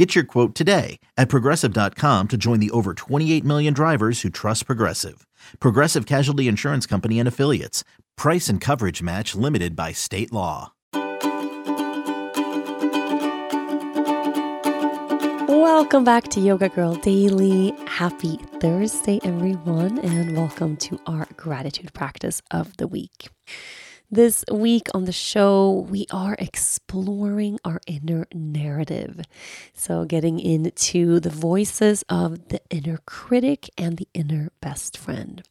Get your quote today at progressive.com to join the over 28 million drivers who trust Progressive. Progressive Casualty Insurance Company and Affiliates. Price and coverage match limited by state law. Welcome back to Yoga Girl Daily. Happy Thursday, everyone, and welcome to our gratitude practice of the week. This week on the show, we are exploring our inner narrative. So, getting into the voices of the inner critic and the inner best friend.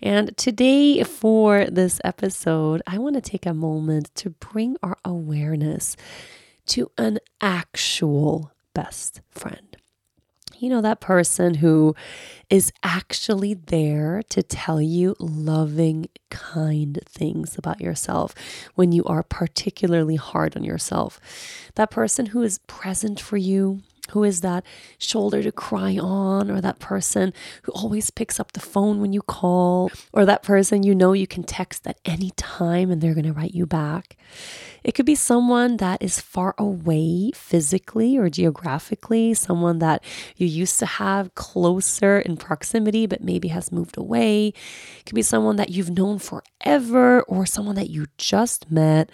And today, for this episode, I want to take a moment to bring our awareness to an actual best friend you know, that person who is actually there to tell you loving, kind things about yourself when you are particularly hard on yourself. That person who is present for you, who is that shoulder to cry on, or that person who always picks up the phone when you call, or that person you know you can text at any time and they're going to write you back. It could be someone that is far away physically or geographically, someone that you used to have closer in proximity but maybe has moved away. It could be someone that you've known forever or someone that you just met.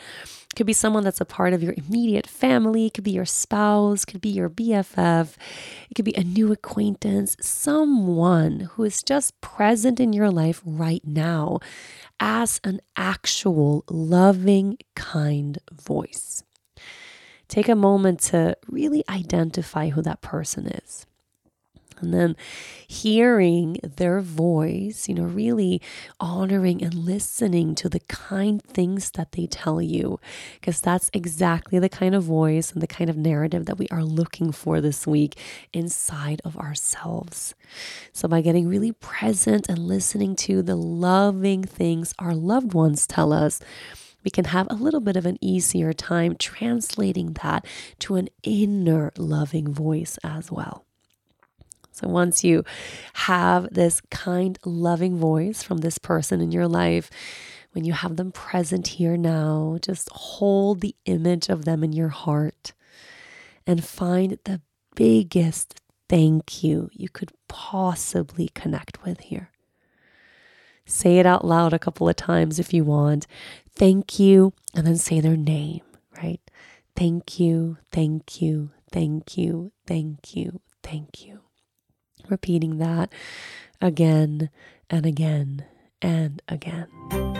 Could be someone that's a part of your immediate family. It could be your spouse. Could be your BFF. It could be a new acquaintance. Someone who is just present in your life right now as an actual loving, kind voice. Take a moment to really identify who that person is and then hearing their voice, you know, really honoring and listening to the kind things that they tell you, because that's exactly the kind of voice and the kind of narrative that we are looking for this week inside of ourselves. So, by getting really present and listening to the loving things our loved ones tell us, we can have a little bit of an easier time translating that to an inner loving voice as well. So once you have this kind, loving voice from this person in your life, when you have them present here now, just hold the image of them in your heart and find the biggest thank you you could possibly connect with here. Say it out loud a couple of times if you want. Thank you, and then say their name, right? Thank you, thank you, thank you, thank you, thank you repeating that again and again and again.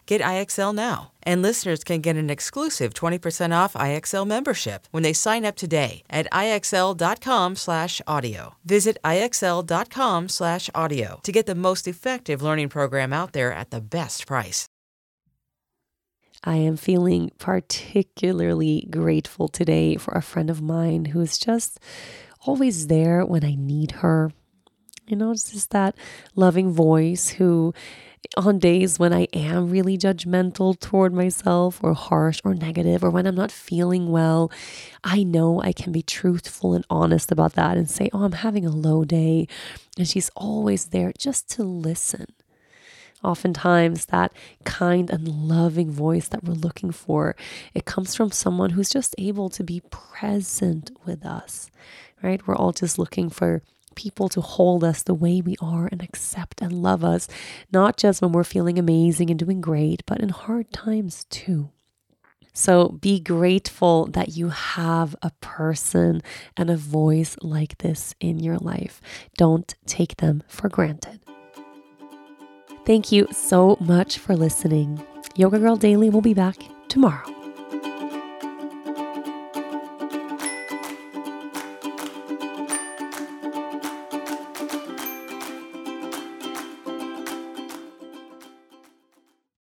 Get IXL now. And listeners can get an exclusive 20% off IXL membership when they sign up today at IXL.com/audio. Visit IXL.com/audio to get the most effective learning program out there at the best price. I am feeling particularly grateful today for a friend of mine who is just always there when I need her. You know, it's just that loving voice who on days when I am really judgmental toward myself or harsh or negative or when I'm not feeling well, I know I can be truthful and honest about that and say, Oh, I'm having a low day. And she's always there just to listen. Oftentimes, that kind and loving voice that we're looking for, it comes from someone who's just able to be present with us, right? We're all just looking for people to hold us the way we are and accept and love us, not just when we're feeling amazing and doing great, but in hard times too. So be grateful that you have a person and a voice like this in your life. Don't take them for granted. Thank you so much for listening. Yoga Girl Daily will be back tomorrow.